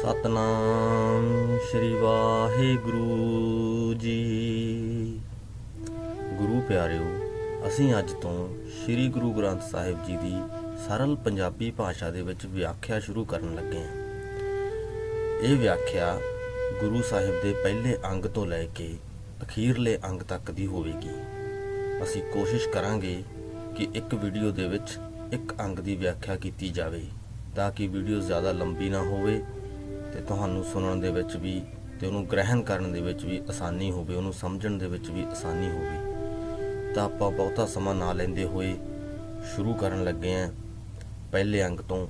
ਸਤਨਾਮ ਸ੍ਰੀ ਵਾਹਿਗੁਰੂ ਜੀ। ਗੁਰੂ ਪਿਆਰਿਓ, ਅਸੀਂ ਅੱਜ ਤੋਂ ਸ੍ਰੀ ਗੁਰੂ ਗ੍ਰੰਥ ਸਾਹਿਬ ਜੀ ਦੀ ਸਰਲ ਪੰਜਾਬੀ ਭਾਸ਼ਾ ਦੇ ਵਿੱਚ ਵਿਆਖਿਆ ਸ਼ੁਰੂ ਕਰਨ ਲੱਗੇ ਹਾਂ। ਇਹ ਵਿਆਖਿਆ ਗੁਰੂ ਸਾਹਿਬ ਦੇ ਪਹਿਲੇ ਅੰਗ ਤੋਂ ਲੈ ਕੇ ਅਖੀਰਲੇ ਅੰਗ ਤੱਕ ਦੀ ਹੋਵੇਗੀ। ਅਸੀਂ ਕੋਸ਼ਿਸ਼ ਕਰਾਂਗੇ ਕਿ ਇੱਕ ਵੀਡੀਓ ਦੇ ਵਿੱਚ ਇੱਕ ਅੰਗ ਦੀ ਵਿਆਖਿਆ ਕੀਤੀ ਜਾਵੇ, ਤਾਂ ਕਿ ਵੀਡੀਓ ਜ਼ਿਆਦਾ ਲੰਬੀ ਨਾ ਹੋਵੇ ਤੇ ਤੁਹਾਨੂੰ ਸੁਣਨ ਦੇ ਵਿੱਚ ਵੀ ਤੇ ਉਹਨੂੰ ਗ੍ਰਹਿਣ ਕਰਨ ਦੇ ਵਿੱਚ ਵੀ ਆਸਾਨੀ ਹੋਵੇ, ਉਹਨੂੰ ਸਮਝਣ ਦੇ ਵਿੱਚ ਵੀ ਆਸਾਨੀ ਹੋਵੇ। ਤਾਂ ਆਪਾਂ ਬਹੁਤਾ ਸਮਾਂ ਨਾ ਲੈਂਦੇ ਹੋਏ ਸ਼ੁਰੂ ਕਰਨ ਲੱਗੇ ਆਂ। ਪਹਿਲੇ ਅੰਗ ਤੋਂ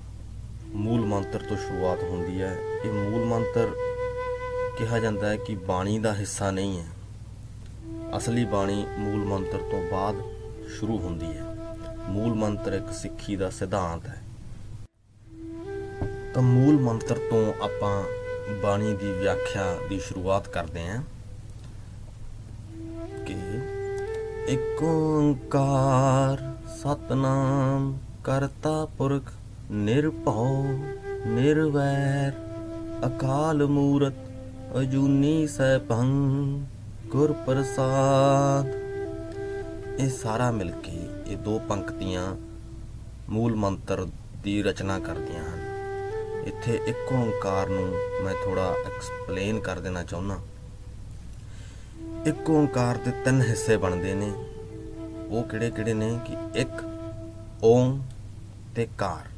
ਮੂਲ ਮੰਤਰ ਤੋਂ ਸ਼ੁਰੂਆਤ ਹੁੰਦੀ ਹੈ। ਇਹ ਮੂਲ ਮੰਤਰ ਕਿਹਾ ਜਾਂਦਾ ਹੈ ਕਿ ਬਾਣੀ ਦਾ ਹਿੱਸਾ ਨਹੀਂ ਹੈ। ਅਸਲੀ ਬਾਣੀ ਮੂਲ ਮੰਤਰ ਤੋਂ ਬਾਅਦ ਸ਼ੁਰੂ ਹੁੰਦੀ ਹੈ। ਮੂਲ ਮੰਤਰ ਇੱਕ ਸਿੱਖੀ ਦਾ ਸਿਧਾਂਤ ਹੈ। ਤਾਂ ਮੂਲ ਮੰਤਰ ਤੋਂ ਆਪਾਂ ਬਾਣੀ ਦੀ ਵਿਆਖਿਆ ਦੀ ਸ਼ੁਰੂਆਤ ਕਰਦੇ ਹਾਂ ਕਿ ਏਕ ਓੰਕਾਰ ਸਤਨਾਮ ਕਰਤਾ ਪੁਰਖ ਨਿਰਭਉ, ਨਿਰਵੈਰ, ਅਕਾਲ ਮੂਰਤ, ਅਜੂਨੀ ਸੈਭੰ ਗੁਰ ਪ੍ਰਸਾਦ ਇਹ ਸਾਰਾ ਮਿਲ ਕੇ ਇਹ ਦੋ ਪੰਕਤੀਆਂ ਮੂਲ ਮੰਤਰ ਦੀ ਰਚਨਾ ਕਰਦੀਆਂ ਹਨ। ਇੱਥੇ ਇੱਕ ਓੰਕਾਰ ਨੂੰ ਮੈਂ ਥੋੜਾ ਐਕਸਪਲੇਨ ਕਰ ਦੇਣਾ ਚਾਹੁੰਦਾ। ਇੱਕ ਓੰਕਾਰ ਦੇ ਤਿੰਨ ਹਿੱਸੇ ਬਣਦੇ ਨੇ। ਉਹ ਕਿਹੜੇ ਕਿਹੜੇ ਨੇ ਕਿ ਇੱਕ ਓਮ ਤੇ ਕਾਰ।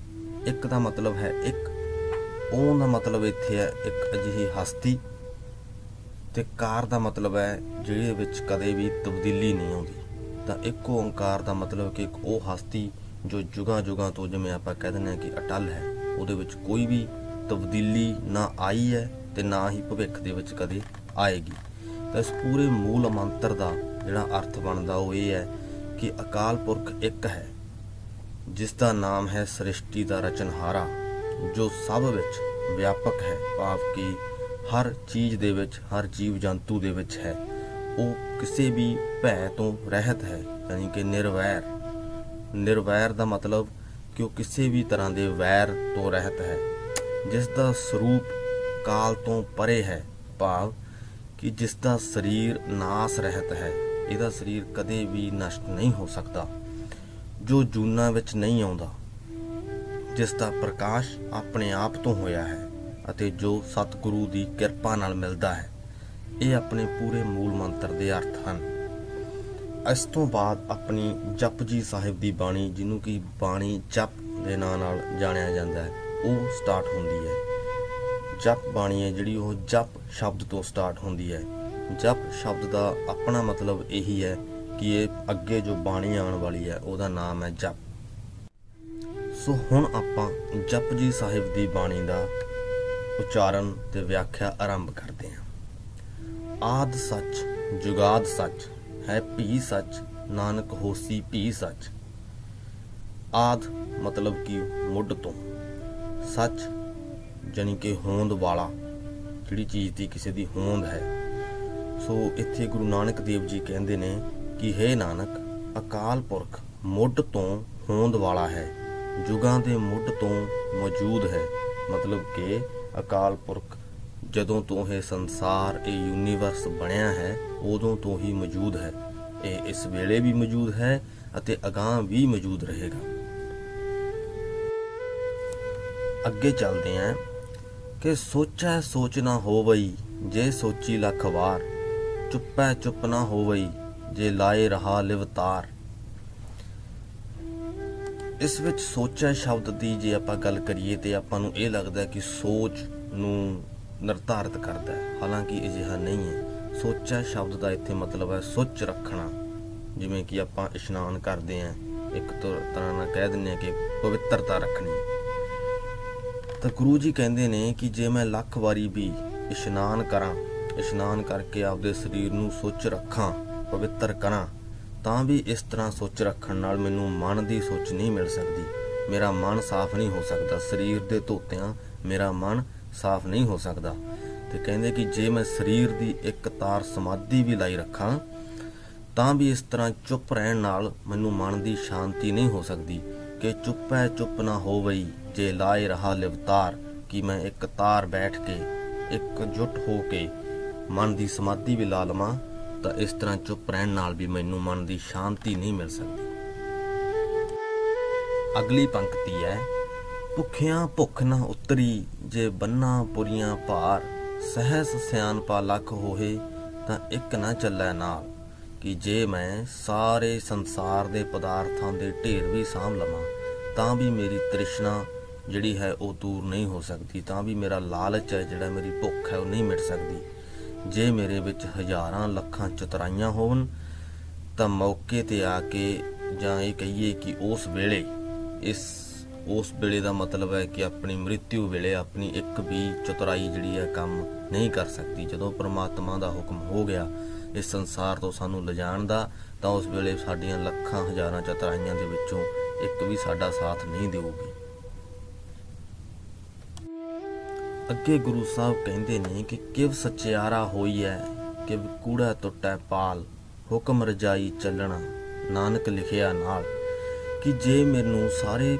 ਇੱਕ ਦਾ ਮਤਲਬ ਹੈ ਇੱਕ। ਓਮ ਦਾ ਮਤਲਬ ਇੱਥੇ ਹੈ ਇੱਕ ਅਜਿਹੀ ਹਸਤੀ ਤੇ ਕਾਰ ਦਾ ਮਤਲਬ ਹੈ ਜਿਹੜੇ ਵਿੱਚ ਕਦੇ ਵੀ ਤਬਦੀਲੀ ਨਹੀਂ ਆਉਂਦੀ। ਤਾਂ ਇੱਕ ਓੰਕਾਰ ਦਾ ਮਤਲਬ ਕਿ ਇੱਕ ਉਹ ਹਸਤੀ ਜੋ ਜੁਗਾਂ ਜੁਗਾਂ ਤੋਂ ਜਿਵੇਂ ਆਪਾਂ ਕਹਿ ਦਿੰਦੇ ਹਾਂ ਕਿ ਅਟਲ ਹੈ। ਉਹਦੇ ਵਿੱਚ ਕੋਈ ਵੀ ਤਬਦੀਲੀ ਨਾ ਆਈ ਹੈ ਤੇ ਨਾ ਹੀ ਭਵਿੱਖ ਦੇ ਵਿੱਚ ਕਦੇ ਆਏਗੀ। ਤਾਂ ਇਸ ਪੂਰੇ ਮੂਲ ਮੰਤਰ ਦਾ ਜਿਹੜਾ ਅਰਥ ਬਣਦਾ ਉਹ ਇਹ ਹੈ ਕਿ ਅਕਾਲ ਪੁਰਖ ਇੱਕ ਹੈ, ਜਿਸ ਦਾ ਨਾਮ ਹੈ ਸ੍ਰਿਸ਼ਟੀ ਦਾ ਰਚਨਹਾਰਾ, ਜੋ ਸਭ ਵਿੱਚ ਵਿਆਪਕ ਹੈ, ਭਾਵ ਕਿ ਹਰ ਚੀਜ਼ ਦੇ ਵਿੱਚ, ਹਰ ਜੀਵ ਜੰਤੂ ਦੇ ਵਿੱਚ ਹੈ। ਉਹ ਕਿਸੇ ਵੀ ਭੈ ਤੋਂ ਰਹਿਤ ਹੈ, ਯਾਨੀ ਕਿ ਨਿਰਵੈਰ। ਨਿਰਵੈਰ ਦਾ ਮਤਲਬ ਕਿ ਉਹ ਕਿਸੇ ਵੀ ਤਰ੍ਹਾਂ ਦੇ ਵੈਰ ਤੋਂ ਰਹਿਤ ਹੈ। ਜਿਸ ਦਾ ਸਰੂਪ ਕਾਲ ਤੋਂ ਪਰੇ ਹੈ, ਭਾਵ ਕਿ ਜਿਸ ਦਾ ਸਰੀਰ ਨਾਸ ਰਹਿਤ ਹੈ, ਇਹਦਾ ਸਰੀਰ ਕਦੇ ਵੀ ਨਸ਼ਟ ਨਹੀਂ ਹੋ ਸਕਦਾ, ਜੋ ਜੂਨਾ ਵਿੱਚ ਨਹੀਂ ਆਉਂਦਾ। ਜਿਸ ਦਾ ਪ੍ਰਕਾਸ਼ ਆਪਣੇ ਆਪ ਤੋਂ ਹੋਇਆ ਹੈ ਅਤੇ ਜੋ ਸਤਿਗੁਰੂ ਦੀ ਕਿਰਪਾ ਨਾਲ ਮਿਲਦਾ ਹੈ, ਇਹ ਆਪਣੇ ਪੂਰੇ ਮੂਲ ਮੰਤਰ ਦੇ ਅਰਥ ਹਨ। ਇਸ ਤੋਂ ਬਾਅਦ ਆਪਣੀ ਜਪਜੀ ਸਾਹਿਬ ਦੀ ਬਾਣੀ, ਜਿਹਨੂੰ ਕਿ ਬਾਣੀ ਜਪ ਦੇ ਨਾਂ ਨਾਲ ਜਾਣਿਆ ਜਾਂਦਾ ਹੈ, ਉਹ ਸਟਾਰਟ ਹੁੰਦੀ ਹੈ। ਜਪ ਬਾਣੀ ਹੈ ਜਿਹੜੀ, ਉਹ ਜਪ ਸ਼ਬਦ ਤੋਂ ਸਟਾਰਟ ਹੁੰਦੀ ਹੈ। ਜਪ ਸ਼ਬਦ ਦਾ ਆਪਣਾ ਮਤਲਬ ਇਹੀ ਹੈ ਕਿ ਇਹ ਅੱਗੇ ਜੋ ਬਾਣੀ ਆਉਣ ਵਾਲੀ ਹੈ, ਉਹਦਾ ਨਾਮ ਹੈ ਜਪ। ਸੋ ਹੁਣ ਆਪਾਂ ਜਪਜੀ ਸਾਹਿਬ ਦੀ ਬਾਣੀ ਦਾ ਉਚਾਰਨ ਤੇ ਵਿਆਖਿਆ ਆਰੰਭ ਕਰਦੇ ਹਾਂ। ਆਦ ਸੱਚ, ਜੁਗਾਦ ਸੱਚ। ਹੈ ਭੀ ਸੱਚ, ਨਾਨਕ ਹੋਸੀ ਭੀ ਸੱਚ। ਆਦ ਮਤਲਬ ਕਿ ਮੁੱਢ ਤੋਂ। ਸੱਚ ਜਾਨੀ ਕਿ ਹੋਂਦ ਵਾਲਾ, ਜਿਹੜੀ ਚੀਜ਼ ਦੀ ਕਿਸੇ ਦੀ ਹੋਂਦ ਹੈ। ਸੋ ਇੱਥੇ ਗੁਰੂ ਨਾਨਕ ਦੇਵ ਜੀ ਕਹਿੰਦੇ ਨੇ ਕਿ ਹੈ ਨਾਨਕ, ਅਕਾਲ ਪੁਰਖ ਮੁੱਢ ਤੋਂ ਹੋਂਦ ਵਾਲਾ ਹੈ, ਜੁਗਾਂ ਦੇ ਮੁੱਢ ਤੋਂ ਮੌਜੂਦ ਹੈ। ਮਤਲਬ ਕਿ ਅਕਾਲ ਪੁਰਖ ਜਦੋਂ ਤੋਂ ਇਹ ਸੰਸਾਰ, ਇਹ ਯੂਨੀਵਰਸ ਬਣਿਆ ਹੈ, ਉਦੋਂ ਤੋਂ ਹੀ ਮੌਜੂਦ ਹੈ। ਇਹ ਇਸ ਵੇਲੇ ਵੀ ਮੌਜੂਦ ਹੈ ਅਤੇ ਅਗਾਹ ਵੀ ਮੌਜੂਦ ਰਹੇਗਾ। ਅੱਗੇ ਚੱਲਦੇ ਆਂ ਕਿ ਸੋਚੈ ਸੋਚ ਨਾ ਹੋਵਈ, ਜੇ ਸੋਚੀ ਲੱਖ ਵਾਰ। ਚੁੱਪੈ ਚੁੱਪ ਨਾ ਹੋਵਈ, ਜੇ ਲਾਏ ਰਹਾ ਲਿਵਤਾਰ ਇਸ ਵਿੱਚ ਸੋਚੈ ਸ਼ਬਦ ਦੀ ਜੇ ਆਪਾਂ ਗੱਲ ਕਰੀਏ ਤੇ ਆਪਾਂ ਨੂੰ ਇਹ ਲੱਗਦਾ ਕਿ ਸੋਚ ਨੂੰ ਨਿਰਧਾਰਿਤ ਕਰਦਾ ਹੈ। ਹਾਲਾਂਕਿ ਅਜਿਹਾ ਨਹੀਂ ਹੈ। ਸੋਚੈ ਸ਼ਬਦ ਦਾ ਇੱਥੇ ਮਤਲਬ ਹੈ ਸੁੱਚ ਰੱਖਣਾ। ਜਿਵੇਂ ਕਿ ਆਪਾਂ ਇਸ਼ਨਾਨ ਕਰਦੇ ਆਂ ਇੱਕ ਤਰ੍ਹਾਂ ਨਾਲ ਕਹਿ ਦਿੰਦੇ ਆ ਕਿ ਪਵਿੱਤਰਤਾ ਰੱਖਣੀ। ਤਾਂ ਗੁਰੂ ਜੀ ਕਹਿੰਦੇ ਨੇ ਕਿ ਜੇ ਮੈਂ ਲੱਖ ਵਾਰੀ ਵੀ ਇਸ਼ਨਾਨ ਕਰਾਂ, ਇਸ਼ਨਾਨ ਕਰਕੇ ਆਪਦੇ ਸਰੀਰ ਨੂੰ ਸੁੱਚ ਰੱਖਾਂ, ਪਵਿੱਤਰ ਕਰਾਂ, ਤਾਂ ਵੀ ਇਸ ਤਰ੍ਹਾਂ ਸੋਚ ਰੱਖਣ ਨਾਲ ਮੈਨੂੰ ਮਨ ਦੀ ਸੋਚ ਨਹੀਂ ਮਿਲ ਸਕਦੀ। ਮੇਰਾ ਮਨ ਸਾਫ਼ ਨਹੀਂ ਹੋ ਸਕਦਾ। ਸਰੀਰ ਦੇ ਧੋਤਿਆਂ, ਮੇਰਾ ਮਨ ਸਾਫ਼ ਨਹੀਂ ਹੋ ਸਕਦਾ। ਤੇ ਕਹਿੰਦੇ ਕਿ ਜੇ ਮੈਂ ਸਰੀਰ ਦੀ ਇੱਕ ਤਾਰ ਸਮਾਧੀ ਵੀ ਲਾਈ ਰੱਖਾਂ, ਤਾਂ ਵੀ ਇਸ ਤਰ੍ਹਾਂ ਚੁੱਪ ਰਹਿਣ ਨਾਲ ਮੈਨੂੰ ਮਨ ਦੀ ਸ਼ਾਂਤੀ ਨਹੀਂ ਹੋ ਸਕਦੀ ਕਿ ਚੁੱਪੈ ਚੁੱਪ ਨਾ ਹੋਵਈ, ਜੇ ਲਾਏ ਰਹਾ ਲਿਵਤਾਰ ਕਿ ਮੈਂ ਇੱਕ ਤਾਰ ਬੈਠ ਕੇ, ਇੱਕ ਜੁਟ ਹੋ ਕੇ ਮਨ ਦੀ ਸਮਾਧੀ ਵੀ ਲਾ ਲਵਾਂ, ਤਾਂ ਇਸ ਤਰ੍ਹਾਂ ਚੁੱਪ ਰਹਿਣ ਨਾਲ ਵੀ ਮੈਨੂੰ ਮਨ ਦੀ ਸ਼ਾਂਤੀ ਨਹੀਂ ਮਿਲ ਸਕਦੀ। ਅਗਲੀ ਪੰਕਤੀ ਹੈ ਭੁੱਖਿਆਂ ਭੁੱਖ ਨਾ ਉਤਰੀ, ਜੇ ਬੰਨਾ ਪੁਰੀਆਂ ਭਾਰ, ਸਹਿਸ ਸਿਆਣਪਾ ਲੱਖ ਹੋਏ, ਤਾਂ ਇੱਕ ਨਾ ਚੱਲੈ ਨਾਲ, ਕਿ ਜੇ ਮੈਂ ਸਾਰੇ ਸੰਸਾਰ ਦੇ ਪਦਾਰਥਾਂ ਦੇ ਢੇਰ ਵੀ ਸਾਂਭ ਲਵਾਂ, ਤਾਂ ਵੀ ਮੇਰੀ ਤ੍ਰਿਸ਼ਨਾ ਜਿਹੜੀ ਹੈ ਉਹ ਦੂਰ ਨਹੀਂ ਹੋ ਸਕਦੀ, ਤਾਂ ਵੀ ਮੇਰਾ ਲਾਲਚ ਹੈ ਜਿਹੜਾ ਮੇਰੀ ਭੁੱਖ ਹੈ ਉਹ ਨਹੀਂ ਮਿਟ ਸਕਦੀ। ਜੇ ਮੇਰੇ ਵਿੱਚ ਹਜ਼ਾਰਾਂ ਲੱਖਾਂ ਚਤਰਾਈਆਂ ਹੋਣ ਤਾਂ ਮੌਕੇ ਤੇ ਆ ਕੇ ਜਾਂ ਇਹ ਕਹੀਏ ਕਿ ਉਸ ਵੇਲੇ ਇਸ ਉਸ ਵੇਲੇ ਦਾ ਮਤਲਬ ਹੈ ਕਿ ਆਪਣੀ ਮ੍ਰਿਤਿੂ ਵੇਲੇ ਆਪਣੀ ਇੱਕ ਵੀ ਚਤੁਰਾਈ ਜਿਹੜੀ ਹੈ ਕੰਮ ਨਹੀਂ ਕਰ ਸਕਦੀ। ਜਦੋਂ ਪ੍ਰਮਾਤਮਾ ਦਾ ਹੁਕਮ ਹੋ ਗਿਆ ਇਸ ਸੰਸਾਰ ਤੋਂ ਸਾਨੂੰ ਲਿਜਾਣ ਦਾ, ਤਾਂ ਉਸ ਵੇਲੇ ਸਾਡੀਆਂ ਲੱਖਾਂ ਹਜ਼ਾਰਾਂ ਚਤੁਰਾਈਆਂ ਦੇ ਵਿੱਚੋਂ ਇੱਕ ਵੀ ਸਾਡਾ ਸਾਥ ਨਹੀਂ ਦੇਊਗੀ। ਅੱਗੇ ਗੁਰੂ ਸਾਹਿਬ ਕਹਿੰਦੇ ਨੇ ਕਿ ਕਿਵ ਸਚਿਆਰਾ ਹੋਈ ਹੈ ਕਿਵ ਕੂੜਾ ਟੁੱਟੈ ਪਾਲ, ਹੁਕਮ ਰਜਾਈ ਚੱਲਣਾ, ਨਾਨਕ ਲਿਖਿਆ ਨਾਲ, ਕਿ ਜੇ ਮੈਨੂੰ ਸਾਰੇ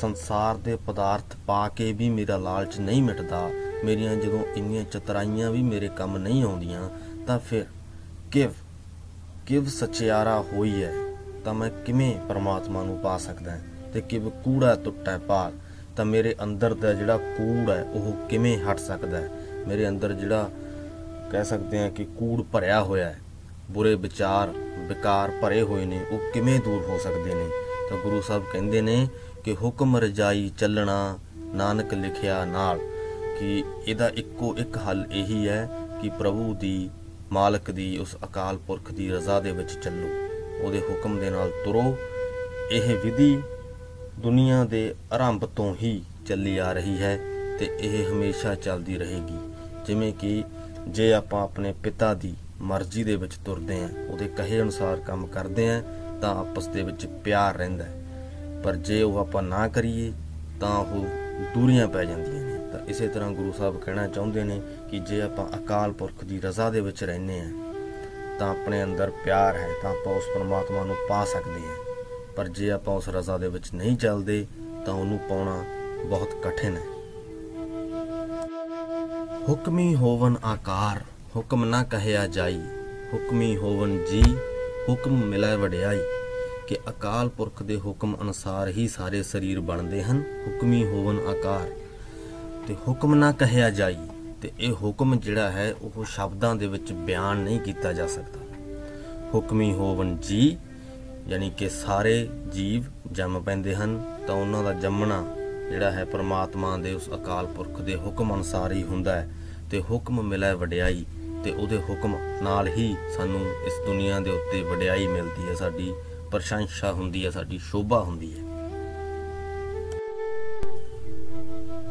ਸੰਸਾਰ ਦੇ ਪਦਾਰਥ ਪਾ ਕੇ ਵੀ ਮੇਰਾ ਲਾਲਚ ਨਹੀਂ ਮਿਟਦਾ, ਮੇਰੀਆਂ ਜਦੋਂ ਇੰਨੀਆਂ ਚਤਰਾਈਆਂ ਵੀ ਮੇਰੇ ਕੰਮ ਨਹੀਂ ਆਉਂਦੀਆਂ, ਤਾਂ ਫਿਰ ਕਿਵ ਕਿਵ ਸਚਿਆਰਾ ਹੋਈ ਹੈ ਤਾਂ ਮੈਂ ਕਿਵੇਂ ਪਰਮਾਤਮਾ ਨੂੰ ਪਾ ਸਕਦਾ ਤੇ ਕਿਵ ਕੂੜਾ ਟੁੱਟੈ ਪਾਲ ਤਾਂ ਮੇਰੇ ਅੰਦਰ ਦਾ ਜਿਹੜਾ ਕੂੜ ਹੈ ਉਹ ਕਿਵੇਂ ਹਟ ਸਕਦਾ ਹੈ ਮੇਰੇ ਅੰਦਰ ਜਿਹੜਾ ਕਹਿ ਸਕਦੇ ਹਾਂ ਕਿ ਕੂੜ ਭਰਿਆ ਹੋਇਆ ਹੈ ਬੁਰੇ ਵਿਚਾਰ ਵਿਕਾਰ ਭਰੇ ਹੋਏ ਨੇ, ਉਹ ਕਿਵੇਂ ਦੂਰ ਹੋ ਸਕਦੇ ਨੇ? ਤਾਂ ਗੁਰੂ ਸਾਹਿਬ ਕਹਿੰਦੇ ਨੇ ਕਿ ਹੁਕਮ ਰਜਾਈ ਚੱਲਣਾ ਨਾਨਕ ਲਿਖਿਆ ਨਾਲ, ਕਿ ਇਹਦਾ ਇੱਕੋ ਇੱਕ ਹੱਲ ਇਹੀ ਹੈ ਕਿ ਪ੍ਰਭੂ ਦੀ, ਮਾਲਕ ਦੀ, ਉਸ ਅਕਾਲ ਪੁਰਖ ਦੀ ਰਜ਼ਾ ਦੇ ਵਿੱਚ ਚੱਲੋ। ਉਹਦੇ ਹੁਕਮ ਦੇ ਨਾਲ ਤੁਰੋ। ਇਹ ਵਿਧੀ ਦੁਨੀਆ ਦੇ ਆਰੰਭ ਤੋਂ ਹੀ ਚੱਲੀ ਆ ਰਹੀ ਹੈ ਤੇ ਇਹ ਹਮੇਸ਼ਾ ਚੱਲਦੀ ਰਹੇਗੀ। ਜਿਵੇਂ ਕਿ ਜੇ ਆਪਾਂ ਆਪਣੇ ਪਿਤਾ ਦੀ ਮਰਜ਼ੀ ਦੇ ਵਿੱਚ ਤੁਰਦੇ ਆਂ ਉਹਦੇ ਕਹੇ ਅਨੁਸਾਰ ਕੰਮ ਕਰਦੇ ਆਂ ਤਾਂ ਆਪਸ ਦੇ ਵਿੱਚ ਪਿਆਰ ਰਹਿੰਦਾ ਹੈ। ਪਰ ਜੇ ਉਹ ਆਪਾਂ ਨਾ ਕਰੀਏ, ਤਾਂ ਉਹ ਦੂਰੀਆਂ ਪੈ ਜਾਂਦੀਆਂ ਨੇ। ਤਾਂ ਇਸੇ ਤਰ੍ਹਾਂ ਗੁਰੂ ਸਾਹਿਬ ਕਹਿਣਾ ਚਾਹੁੰਦੇ ਨੇ ਕਿ ਜੇ ਆਪਾਂ ਅਕਾਲ ਪੁਰਖ ਦੀ ਰਜ਼ਾ ਦੇ ਵਿੱਚ ਰਹਿੰਦੇ ਆਂ ਤਾਂ ਆਪਣੇ ਅੰਦਰ ਪਿਆਰ ਹੈ, ਤਾਂ ਆਪਾਂ ਉਸ ਪਰਮਾਤਮਾ ਨੂੰ ਪਾ ਸਕਦੇ ਹਾਂ। ਪਰ ਜੇ ਆਪਾਂ ਉਸ ਰਜ਼ਾ ਦੇ ਵਿੱਚ ਨਹੀਂ ਚੱਲਦੇ, ਤਾਂ ਉਹਨੂੰ ਪਾਉਣਾ ਬਹੁਤ ਕਠਿਨ ਹੈ। ਹੁਕਮੀ ਹੋਵਨ ਆਕਾਰ, ਹੁਕਮ ਨਾ ਕਹਿਆ ਜਾਈ। ਹੁਕਮੀ ਹੋਵਨ ਜੀ, ਹੁਕਮ ਮਿਲੈ ਵਡਿਆਈ। ਕਿ ਅਕਾਲ ਪੁਰਖ ਦੇ ਹੁਕਮ ਅਨੁਸਾਰ ਹੀ ਸਾਰੇ ਸਰੀਰ ਬਣਦੇ ਹਨ, ਹੁਕਮੀ ਹੋਵਨ ਆਕਾਰ। ਤੇ ਹੁਕਮ ਨਾ ਕਹਿਆ ਜਾਈ, ਤੇ ਇਹ ਹੁਕਮ ਜਿਹੜਾ ਹੈ, ਉਹ ਸ਼ਬਦਾਂ ਦੇ ਵਿੱਚ ਬਿਆਨ ਨਹੀਂ ਕੀਤਾ ਜਾ ਸਕਦਾ। ਹੁਕਮੀ ਹੋਵਨ ਜੀ, ਯਾਨੀ ਕਿ ਸਾਰੇ ਜੀਵ ਜੰਮ ਪੈਂਦੇ ਹਨ, ਤਾਂ ਉਹਨਾਂ ਦਾ ਜੰਮਣਾ ਜਿਹੜਾ ਹੈ ਪ੍ਰਮਾਤਮਾ ਦੇ ਉਸ ਅਕਾਲ ਪੁਰਖ ਦੇ ਹੁਕਮ ਅਨੁਸਾਰ ਹੀ ਹੁੰਦਾ ਹੈ। ਤੇ ਹੁਕਮ ਮਿਲੈ ਵਡਿਆਈ, ਤੇ ਉਹਦੇ ਹੁਕਮ ਨਾਲ ਹੀ ਸਾਨੂੰ ਇਸ ਦੁਨੀਆ ਦੇ ਉੱਤੇ ਵਡਿਆਈ ਮਿਲਦੀ ਹੈ ਸਾਡੀ। ਪ੍ਰਸ਼ੰਸਾ ਹੁੰਦੀ ਹੈ, ਸਾਡੀ ਸ਼ੋਭਾ ਹੁੰਦੀ ਹੈ।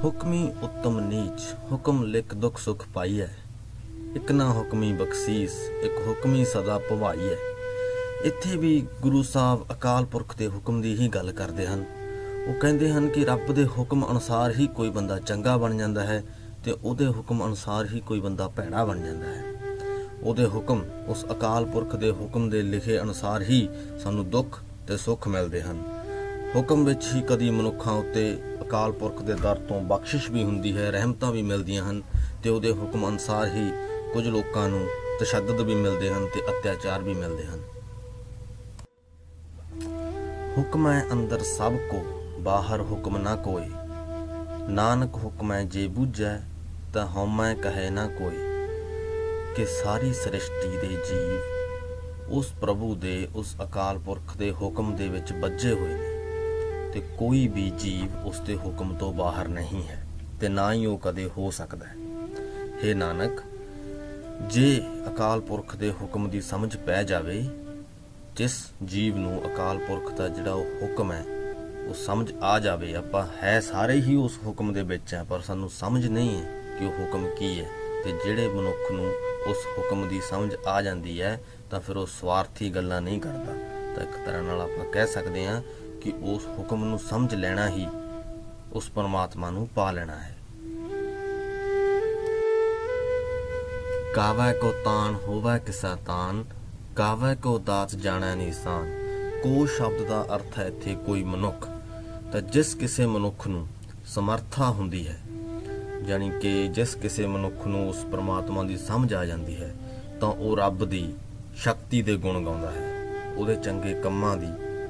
ਹੁਕਮੀ ਉੱਤਮ ਨੀਚ, ਹੁਕਮ ਲਿਖ ਦੁਖ ਸੁਖ ਪਾਈ ਹੈ। ਇੱਕ ਨਾ ਹੁਕਮੀ ਬਖਸ਼ੀਸ, ਇੱਕ ਹੁਕਮੀ ਸਦਾ ਭਵਾਈ ਹੈ। ਇੱਥੇ ਵੀ ਗੁਰੂ ਸਾਹਿਬ ਅਕਾਲ ਪੁਰਖ ਦੇ ਹੁਕਮ ਦੀ ਹੀ ਗੱਲ ਕਰਦੇ ਹਨ। ਉਹ ਕਹਿੰਦੇ ਹਨ ਕਿ ਰੱਬ ਦੇ ਹੁਕਮ ਅਨੁਸਾਰ ਹੀ ਕੋਈ ਬੰਦਾ ਚੰਗਾ ਬਣ ਜਾਂਦਾ ਹੈ ਤੇ ਉਹਦੇ ਹੁਕਮ ਅਨੁਸਾਰ ਹੀ ਕੋਈ ਬੰਦਾ ਭੈੜਾ ਬਣ ਜਾਂਦਾ ਹੈ। ਉਹਦੇ ਹੁਕਮ ਉਸ ਅਕਾਲ ਪੁਰਖ ਦੇ ਹੁਕਮ ਦੇ ਲਿਖੇ ਅਨੁਸਾਰ ਹੀ ਸਾਨੂੰ ਦੁੱਖ ਤੇ ਸੁੱਖ ਮਿਲਦੇ ਹਨ। ਹੁਕਮ ਵਿੱਚ ਹੀ ਕਦੀ ਮਨੁੱਖਾਂ ਉੱਤੇ ਅਕਾਲ ਪੁਰਖ ਦੇ ਦਰ ਤੋਂ ਬਖਸ਼ਿਸ਼ ਵੀ ਹੁੰਦੀ ਹੈ, ਰਹਿਮਤਾਂ ਵੀ ਮਿਲਦੀਆਂ ਹਨ ਤੇ ਉਹਦੇ ਹੁਕਮ ਅਨੁਸਾਰ ਹੀ ਕੁਝ ਲੋਕਾਂ ਨੂੰ ਤਸ਼ੱਦਦ ਵੀ ਮਿਲਦੇ ਹਨ ਤੇ ਅਤਿਆਚਾਰ ਵੀ ਮਿਲਦੇ ਹਨ। ਹੁਕਮ ਹੈ ਅੰਦਰ ਸਭ ਕੋ, ਬਾਹਰ ਹੁਕਮ ਨਾ ਕੋਈ। ਨਾਨਕ ਹੁਕਮ ਹੈ ਜੇ ਬੁੱਝੈ ਤਾਂ ਹਉਮੈ ਕਹੇ ਨਾ ਕੋਈ। ਕਿ ਸਾਰੀ ਸ੍ਰਿਸ਼ਟੀ ਦੇ ਜੀਵ ਉਸ ਪ੍ਰਭੂ ਦੇ ਉਸ ਅਕਾਲ ਪੁਰਖ ਦੇ ਹੁਕਮ ਦੇ ਵਿੱਚ ਬੱਝੇ ਹੋਏ ਨੇ ਤੇ ਕੋਈ ਵੀ ਜੀਵ ਉਸ ਦੇ ਹੁਕਮ ਤੋਂ ਬਾਹਰ ਨਹੀਂ ਹੈ ਤੇ ਨਾ ਹੀ ਉਹ ਕਦੇ ਹੋ ਸਕਦਾ ਹੈ। हे ਨਾਨਕ, ਜੇ ਅਕਾਲ ਪੁਰਖ ਦੇ ਹੁਕਮ ਦੀ ਸਮਝ ਪੈ ਜਾਵੇ, ਜਿਸ ਜੀਵ ਨੂੰ ਅਕਾਲ ਪੁਰਖ ਦਾ ਜਿਹੜਾ ਉਹ ਹੁਕਮ ਹੈ, ਉਹ ਸਮਝ ਆ ਜਾਵੇ, ਆਪਾਂ ਹੈ ਸਾਰੇ ਹੀ ਉਸ ਹੁਕਮ ਦੇ ਵਿੱਚ ਆ ਪਰ ਸਾਨੂੰ ਸਮਝ ਨਹੀਂ ਹੈ ਕਿ ਉਹ ਹੁਕਮ ਕੀ ਹੈ। ਤੇ ਜਿਹੜੇ ਮਨੁੱਖ ਨੂੰ ਉਸ ਹੁਕਮ ਦੀ ਸਮਝ ਆ ਜਾਂਦੀ ਹੈ, ਤਾਂ ਫਿਰ ਉਹ ਸਵਾਰਥੀ ਗੱਲਾਂ ਨਹੀਂ ਕਰਦਾ। ਤਾਂ ਇੱਕ ਤਰ੍ਹਾਂ ਨਾਲ ਆਪਾਂ ਕਹਿ ਸਕਦੇ ਹਾਂ ਕਿ ਉਸ ਹੁਕਮ ਨੂੰ ਸਮਝ ਲੈਣਾ ਹੀ ਉਸ ਪਰਮਾਤਮਾ ਨੂੰ ਪਾ ਲੈਣਾ ਹੈ। ਕਾਵੈ ਕੋ ਤਾਨ, ਹੋਵੈ ਕਿਸਾ ਤਾਨ ਕਾਵੈ ਕੋ ਦਾਤ ਜਾਣੈ ਨਿਸ਼ਾਨ ਕੋ ਸ਼ਬਦ ਦਾ ਅਰਥ ਹੈ ਇੱਥੇ ਕੋਈ ਮਨੁੱਖ। ਤਾਂ ਜਿਸ ਕਿਸੇ ਮਨੁੱਖ ਨੂੰ ਸਮਰੱਥਾ ਹੁੰਦੀ ਹੈ ਯਾਨੀ ਕਿ ਜਿਸ ਕਿਸੇ ਮਨੁੱਖ ਨੂੰ ਉਸ ਪਰਮਾਤਮਾ ਦੀ ਸਮਝ ਆ ਜਾਂਦੀ ਹੈ, ਤਾਂ ਉਹ ਰੱਬ ਦੀ ਸ਼ਕਤੀ ਦੇ ਗੁਣ ਗਾਉਂਦਾ ਹੈ। ਉਹਦੇ ਚੰਗੇ ਕੰਮਾਂ ਦੀ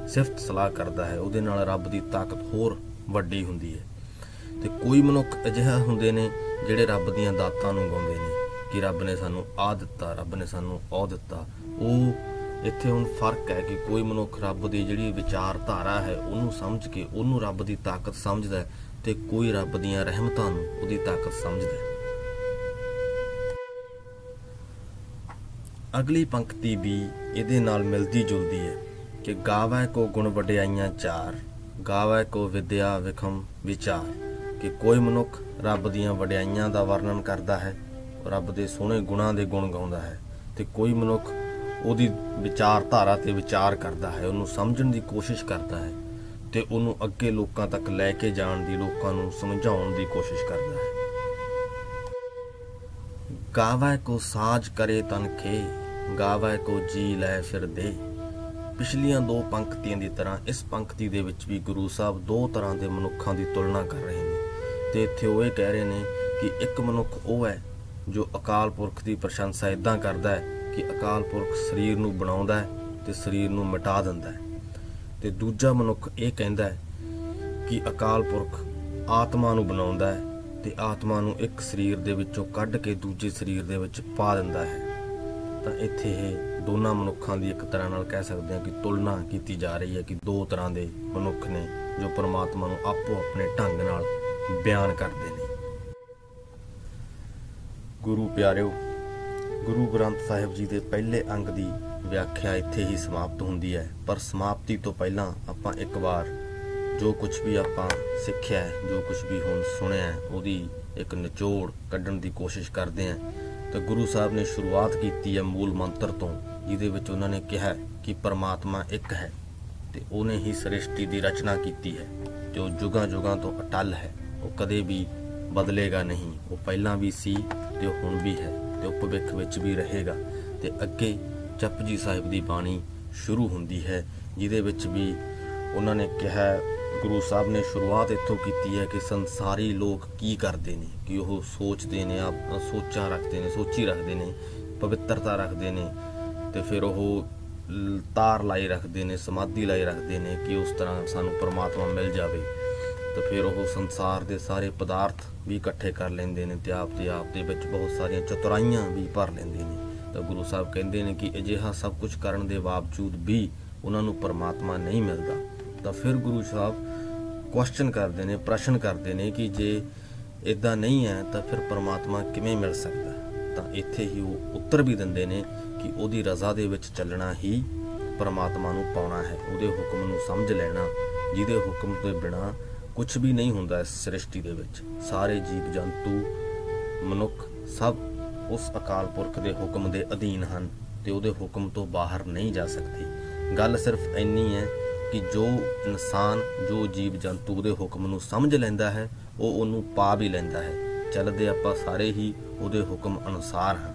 ਸਿਫਤ ਸਲਾਹ ਕਰਦਾ ਹੈ। ਉਹਦੇ ਨਾਲ ਰੱਬ ਦੀ ਤਾਕਤ ਹੋਰ ਵੱਡੀ ਹੁੰਦੀ ਹੈ। ਤੇ ਕੋਈ ਮਨੁੱਖ ਅਜਿਹਾ ਹੁੰਦੇ ਨੇ ਜਿਹੜੇ ਰੱਬ ਦੀਆਂ ਦਾਤਾਂ ਨੂੰ ਗਾਉਂਦੇ ਨੇ ਕਿ ਰੱਬ ਨੇ ਸਾਨੂੰ ਆ ਦਿੱਤਾ, ਰੱਬ ਨੇ ਸਾਨੂੰ ਉਹ ਦਿੱਤਾ। ਉਹ ਇੱਥੇ ਹੁਣ ਫ਼ਰਕ ਹੈ ਕਿ ਕੋਈ ਮਨੁੱਖ ਰੱਬ ਦੀ ਜਿਹੜੀ ਵਿਚਾਰਧਾਰਾ ਹੈ, ਉਹਨੂੰ ਸਮਝ ਕੇ ਉਹਨੂੰ ਰੱਬ ਦੀ ਤਾਕਤ ਸਮਝਦਾ ਹੈ। ਤੇ ਕੋਈ ਰੱਬ ਦੀਆਂ ਰਹਿਮਤਾਂ ਨੂੰ ਉਹਦੀ ਤਾਕਤ ਸਮਝਦਾ ਹੈ। ਅਗਲੀ ਪੰਕਤੀ ਵੀ ਇਹਦੇ ਨਾਲ ਮਿਲਦੀ ਜੁਲਦੀ ਹੈ ਕਿ ਗਾਵੈ ਕੋ ਗੁਣ ਵਡਿਆਈਆਂ ਚਾਰ, ਗਾਵੈ ਕੋ ਵਿਦਿਆ ਵਿਖਮ ਵਿਚਾਰ, ਕਿ ਕੋਈ ਮਨੁੱਖ ਰੱਬ ਦੀਆਂ ਵਡਿਆਈਆਂ ਦਾ ਵਰਣਨ ਕਰਦਾ ਹੈ, ਰੱਬ ਦੇ ਸੋਹਣੇ ਗੁਣਾਂ ਦੇ ਗੁਣ ਗਾਉਂਦਾ ਹੈ, ਤੇ ਕੋਈ ਮਨੁੱਖ ਉਹਦੀ ਵਿਚਾਰਧਾਰਾ ਤੇ ਵਿਚਾਰ ਕਰਦਾ ਹੈ, ਉਹਨੂੰ ਸਮਝਣ ਦੀ ਕੋਸ਼ਿਸ਼ ਕਰਦਾ ਹੈ। ਤੇ ਉਹਨੂੰ ਅੱਗੇ ਲੋਕਾਂ ਤੱਕ ਲੈ ਕੇ ਜਾਣ ਦੀ ਲੋਕਾਂ ਨੂੰ ਸਮਝਾਉਣ ਦੀ ਕੋਸ਼ਿਸ਼ ਕਰਦਾ ਹੈ। ਗਾਵੈ ਕੋ ਸਾਜ ਕਰੇ ਤਨ ਖੇ, ਗਾਵੈ ਕੋ ਜੀ ਲੈ ਫਿਰ ਦੇ। ਪਿਛਲੀਆਂ ਦੋ ਪੰਕਤੀਆਂ ਦੀ ਤਰ੍ਹਾਂ ਇਸ ਪੰਕਤੀ ਦੇ ਵਿੱਚ ਵੀ ਗੁਰੂ ਸਾਹਿਬ ਦੋ ਤਰ੍ਹਾਂ ਦੇ ਮਨੁੱਖਾਂ ਦੀ ਤੁਲਨਾ ਕਰ ਰਹੇ ਨੇ। ਤੇ ਇੱਥੇ ਉਹ ਇਹ ਕਹਿ ਰਹੇ ਨੇ ਕਿ ਇੱਕ ਮਨੁੱਖ ਉਹ ਹੈ ਜੋ ਅਕਾਲ ਪੁਰਖ ਦੀ ਪ੍ਰਸ਼ੰਸਾ ਇਦਾਂ ਕਰਦਾ ਹੈ ਕਿ ਅਕਾਲ ਪੁਰਖ ਸਰੀਰ ਨੂੰ ਬਣਾਉਂਦਾ ਹੈ ਤੇ ਸਰੀਰ ਨੂੰ ਮਿਟਾ ਦਿੰਦਾ ਹੈ। ਤੇ ਦੂਜਾ ਮਨੁੱਖ ਇਹ ਕਹਿੰਦਾ ਹੈ ਕਿ ਅਕਾਲ ਪੁਰਖ ਆਤਮਾ ਨੂੰ ਬਣਾਉਂਦਾ ਹੈ ਤੇ ਆਤਮਾ ਨੂੰ ਇੱਕ ਸਰੀਰ ਦੇ ਵਿੱਚੋਂ ਕੱਢ ਕੇ ਦੂਜੇ ਸਰੀਰ ਦੇ ਵਿੱਚ ਪਾ ਦਿੰਦਾ ਹੈ। ਤਾਂ ਇੱਥੇ ਇਹ ਦੋਨਾਂ ਮਨੁੱਖਾਂ ਦੀ ਇੱਕ ਤਰ੍ਹਾਂ ਨਾਲ ਕਹਿ ਸਕਦੇ ਹਾਂ ਕਿ ਤੁਲਨਾ ਕੀਤੀ ਜਾ ਰਹੀ ਹੈ ਕਿ ਦੋ ਤਰ੍ਹਾਂ ਦੇ ਮਨੁੱਖ ਨੇ ਜੋ ਪਰਮਾਤਮਾ ਨੂੰ ਆਪੋ ਆਪਣੇ ਢੰਗ ਨਾਲ ਬਿਆਨ ਕਰਦੇ ਨੇ। ਗੁਰੂ ਪਿਆਰਿਓ, ਗੁਰੂ ਗ੍ਰੰਥ ਸਾਹਿਬ ਜੀ ਦੇ ਪਹਿਲੇ ਅੰਗ ਦੀ ਵਿਆਖਿਆ ਇੱਥੇ ਹੀ ਸਮਾਪਤ ਹੁੰਦੀ ਹੈ। ਪਰ ਸਮਾਪਤੀ ਤੋਂ ਪਹਿਲਾਂ ਆਪਾਂ ਇੱਕ ਵਾਰ ਜੋ ਕੁਝ ਵੀ ਆਪਾਂ ਸਿੱਖਿਆ ਹੈ, ਜੋ ਕੁਝ ਵੀ ਹੁਣ ਸੁਣਿਆ ਹੈ, ਉਹਦੀ ਇੱਕ ਨਿਚੋੜ ਕੱਢਣ ਦੀ ਕੋਸ਼ਿਸ਼ ਕਰਦੇ ਹਾਂ। ਤਾਂ ਗੁਰੂ ਸਾਹਿਬ ਨੇ ਸ਼ੁਰੂਆਤ ਕੀਤੀ ਹੈ ਮੂਲ ਮੰਤਰ ਤੋਂ, ਜਿਹਦੇ ਵਿੱਚ ਉਹਨਾਂ ਨੇ ਕਿਹਾ ਕਿ ਪਰਮਾਤਮਾ ਇੱਕ ਹੈ ਤੇ ਉਹਨੇ ਹੀ ਸ੍ਰਿਸ਼ਟੀ ਦੀ ਰਚਨਾ ਕੀਤੀ ਹੈ, ਜੋ ਜੁਗਾਂ ਜੁਗਾਂ ਤੋਂ ਅਟਲ ਹੈ। ਉਹ ਕਦੇ ਵੀ ਬਦਲੇਗਾ ਨਹੀਂ। ਉਹ ਪਹਿਲਾਂ ਵੀ ਸੀ ਤੇ ਉਹ ਹੁਣ ਵੀ ਹੈ ਤੇ ਉਹ ਭਵਿੱਖ ਵਿੱਚ ਵੀ ਰਹੇਗਾ ਤੇ ਅੱਗੇ ਜਪਜੀ ਸਾਹਿਬ ਦੀ ਬਾਣੀ ਸ਼ੁਰੂ ਹੁੰਦੀ ਹੈ, ਜਿਹਦੇ ਵਿੱਚ ਵੀ ਉਹਨਾਂ ਨੇ ਕਿਹਾ, ਗੁਰੂ ਸਾਹਿਬ ਨੇ ਸ਼ੁਰੂਆਤ ਇੱਥੋਂ ਕੀਤੀ ਹੈ ਕਿ ਸੰਸਾਰੀ ਲੋਕ ਕੀ ਕਰਦੇ ਨੇ, ਕਿ ਉਹ ਸੋਚਦੇ ਨੇ, ਆਪ ਸੋਚਾਂ ਰੱਖਦੇ ਨੇ, ਸੋਚੀ ਰੱਖਦੇ ਨੇ, ਪਵਿੱਤਰਤਾ ਰੱਖਦੇ ਨੇ, ਤੇ ਫਿਰ ਉਹ ਲ- ਤਾਰ ਲਾਈ ਰੱਖਦੇ ਨੇ, ਸਮਾਧੀ ਲਾਈ ਰੱਖਦੇ ਨੇ ਕਿ ਉਸ ਤਰ੍ਹਾਂ ਸਾਨੂੰ ਪਰਮਾਤਮਾ ਮਿਲ ਜਾਵੇ। ਤਾਂ ਫਿਰ ਉਹ ਸੰਸਾਰ ਦੇ ਸਾਰੇ ਪਦਾਰਥ ਵੀ ਇਕੱਠੇ ਕਰ ਲੈਂਦੇ ਨੇ ਤੇ ਆਪ ਦੇ ਆਪ ਦੇ ਵਿੱਚ ਬਹੁਤ ਸਾਰੀਆਂ ਚਤੁਰਾਈਆਂ ਵੀ ਭਰ ਲੈਂਦੇ ਨੇ। ਤਾਂ ਗੁਰੂ ਸਾਹਿਬ ਕਹਿੰਦੇ ਨੇ ਕਿ ਅਜਿਹਾ ਸਭ ਕੁਝ ਕਰਨ ਦੇ ਬਾਵਜੂਦ ਵੀ ਉਹਨਾਂ ਨੂੰ ਪਰਮਾਤਮਾ ਨਹੀਂ ਮਿਲਦਾ। ਤਾਂ ਫਿਰ ਗੁਰੂ ਸਾਹਿਬ ਕੁਐਸਚਨ ਕਰਦੇ ਨੇ, ਪ੍ਰਸ਼ਨ ਕਰਦੇ ਨੇ ਕਿ ਜੇ ਇਦਾਂ ਨਹੀਂ ਹੈ ਤਾਂ ਫਿਰ ਪਰਮਾਤਮਾ ਕਿਵੇਂ ਮਿਲ ਸਕਦਾ ਹੈ? ਤਾਂ ਇੱਥੇ ਹੀ ਉਹ ਉੱਤਰ ਵੀ ਦਿੰਦੇ ਨੇ ਕਿ ਉਹਦੀ ਰਜ਼ਾ ਦੇ ਵਿੱਚ ਚੱਲਣਾ ਹੀ ਪਰਮਾਤਮਾ ਨੂੰ ਪਾਉਣਾ ਹੈ। ਉਹਦੇ ਹੁਕਮ ਨੂੰ ਸਮਝ ਲੈਣਾ, ਜਿਹਦੇ ਹੁਕਮ ਤੋਂ ਬਿਨਾ ਕੁਝ ਵੀ ਨਹੀਂ ਹੁੰਦਾ ਇਸ ਸ੍ਰਿਸ਼ਟੀ ਦੇ ਵਿੱਚ। ਸਾਰੇ ਜੀਵ ਜੰਤੂ ਮਨੁੱਖ ਸਭ ਉਸ ਅਕਾਲ ਪੁਰਖ ਦੇ ਹੁਕਮ ਦੇ ਅਧੀਨ ਹਨ ਤੇ ਉਹਦੇ ਹੁਕਮ ਤੋਂ ਬਾਹਰ ਨਹੀਂ ਜਾ ਸਕਦੇ। ਗੱਲ ਸਿਰਫ ਇੰਨੀ ਹੈ ਕਿ ਜੋ ਇਨਸਾਨ, ਜੋ ਜੀਵ ਜੰਤੂ ਉਹਦੇ ਹੁਕਮ ਨੂੰ ਸਮਝ ਲੈਂਦਾ ਹੈ, ਉਹ ਉਹਨੂੰ ਪਾ ਵੀ ਲੈਂਦਾ ਹੈ। ਚੱਲਦੇ ਆਪਾਂ ਸਾਰੇ ਹੀ ਉਹਦੇ ਹੁਕਮ ਅਨੁਸਾਰ ਹਾਂ।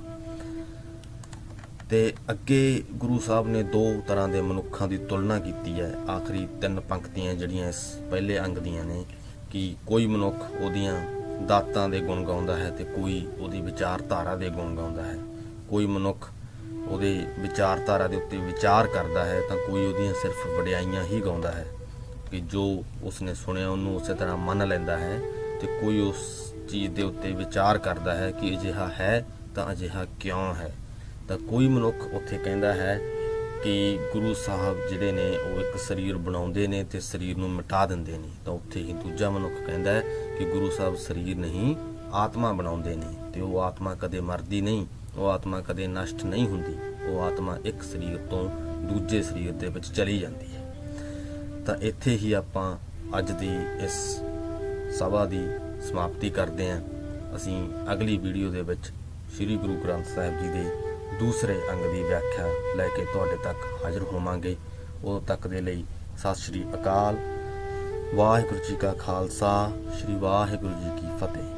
ਤੇ ਅੱਗੇ ਗੁਰੂ ਸਾਹਿਬ ਨੇ ਦੋ ਤਰ੍ਹਾਂ ਦੇ ਮਨੁੱਖਾਂ ਦੀ ਤੁਲਨਾ ਕੀਤੀ ਹੈ। ਆਖਰੀ ਤਿੰਨ ਪੰਕਤੀਆਂ ਜਿਹੜੀਆਂ ਇਸ ਪਹਿਲੇ ਅੰਗ ਦੀਆਂ ਨੇ ਕਿ ਕੋਈ ਮਨੁੱਖ ਉਹਦੀਆਂ ਦਾਤਾਂ ਦੇ ਗੁਣ ਗਾਉਂਦਾ ਹੈ ਤੇ ਕੋਈ ਉਹਦੀ ਵਿਚਾਰਧਾਰਾ ਦੇ ਗੁਣ ਗਾਉਂਦਾ ਹੈ। ਕੋਈ ਮਨੁੱਖ ਉਹਦੇ ਵਿਚਾਰਧਾਰਾ ਦੇ ਉੱਤੇ ਵਿਚਾਰ ਕਰਦਾ ਹੈ ਤਾਂ ਕੋਈ ਉਹਦੀਆਂ ਸਿਰਫ ਵਡਿਆਈਆਂ ਹੀ ਗਾਉਂਦਾ ਹੈ ਕਿ ਜੋ ਉਸਨੇ ਸੁਣਿਆ ਉਹਨੂੰ ਉਸੇ ਤਰ੍ਹਾਂ ਮੰਨ ਲੈਂਦਾ ਹੈ ਤੇ ਕੋਈ ਉਸ ਚੀਜ਼ ਦੇ ਉੱਤੇ ਵਿਚਾਰ ਕਰਦਾ ਹੈ ਕਿ ਅਜਿਹਾ ਹੈ ਤਾਂ ਅਜਿਹਾ ਕਿਉਂ ਹੈ। ਤਾਂ ਕੋਈ ਮਨੁੱਖ ਉੱਥੇ ਕਹਿੰਦਾ ਹੈ ਕਿ ਗੁਰੂ ਸਾਹਿਬ ਜਿਹੜੇ ਨੇ ਉਹ ਇੱਕ ਸਰੀਰ ਬਣਾਉਂਦੇ ਨੇ ਤੇ ਸਰੀਰ ਨੂੰ ਮਿਟਾ ਦਿੰਦੇ ਨੇ। ਤਾਂ ਉੱਥੇ ਹੀ ਦੂਜਾ ਮਨੁੱਖ ਕਹਿੰਦਾ ਹੈ ਕਿ ਗੁਰੂ ਸਾਹਿਬ ਸਰੀਰ ਨਹੀਂ, ਆਤਮਾ ਬਣਾਉਂਦੇ ਨੇ ਤੇ ਉਹ ਆਤਮਾ ਕਦੇ ਮਰਦੀ ਨਹੀਂ, ਉਹ ਆਤਮਾ ਕਦੇ ਨਸ਼ਟ ਨਹੀਂ ਹੁੰਦੀ, ਉਹ ਆਤਮਾ ਇੱਕ ਸਰੀਰ ਤੋਂ ਦੂਜੇ ਸਰੀਰ ਦੇ ਵਿੱਚ ਚਲੀ ਜਾਂਦੀ ਹੈ। ਤਾਂ ਇੱਥੇ ਹੀ ਆਪਾਂ ਅੱਜ ਦੀ ਇਸ ਸਭਾ ਦੀ ਸਮਾਪਤੀ ਕਰਦੇ ਹਾਂ। ਅਸੀਂ ਅਗਲੀ ਵੀਡੀਓ ਦੇ ਵਿੱਚ ਸ੍ਰੀ ਗੁਰੂ ਗ੍ਰੰਥ ਸਾਹਿਬ ਜੀ ਦੇ ਦੂਸਰੇ ਅੰਗ ਦੀ ਵਿਆਖਿਆ ਲੈ ਕੇ ਤੁਹਾਡੇ ਤੱਕ ਹਾਜ਼ਰ ਹੋਵਾਂਗੇ। ਉਦੋਂ ਤੱਕ ਦੇ ਲਈ ਸਤਿ ਸ੍ਰੀ ਅਕਾਲ। ਵਾਹਿਗੁਰੂ ਜੀ ਕਾ ਖਾਲਸਾ, ਸ੍ਰੀ ਵਾਹਿਗੁਰੂ ਜੀ ਕੀ ਫਤਿਹ।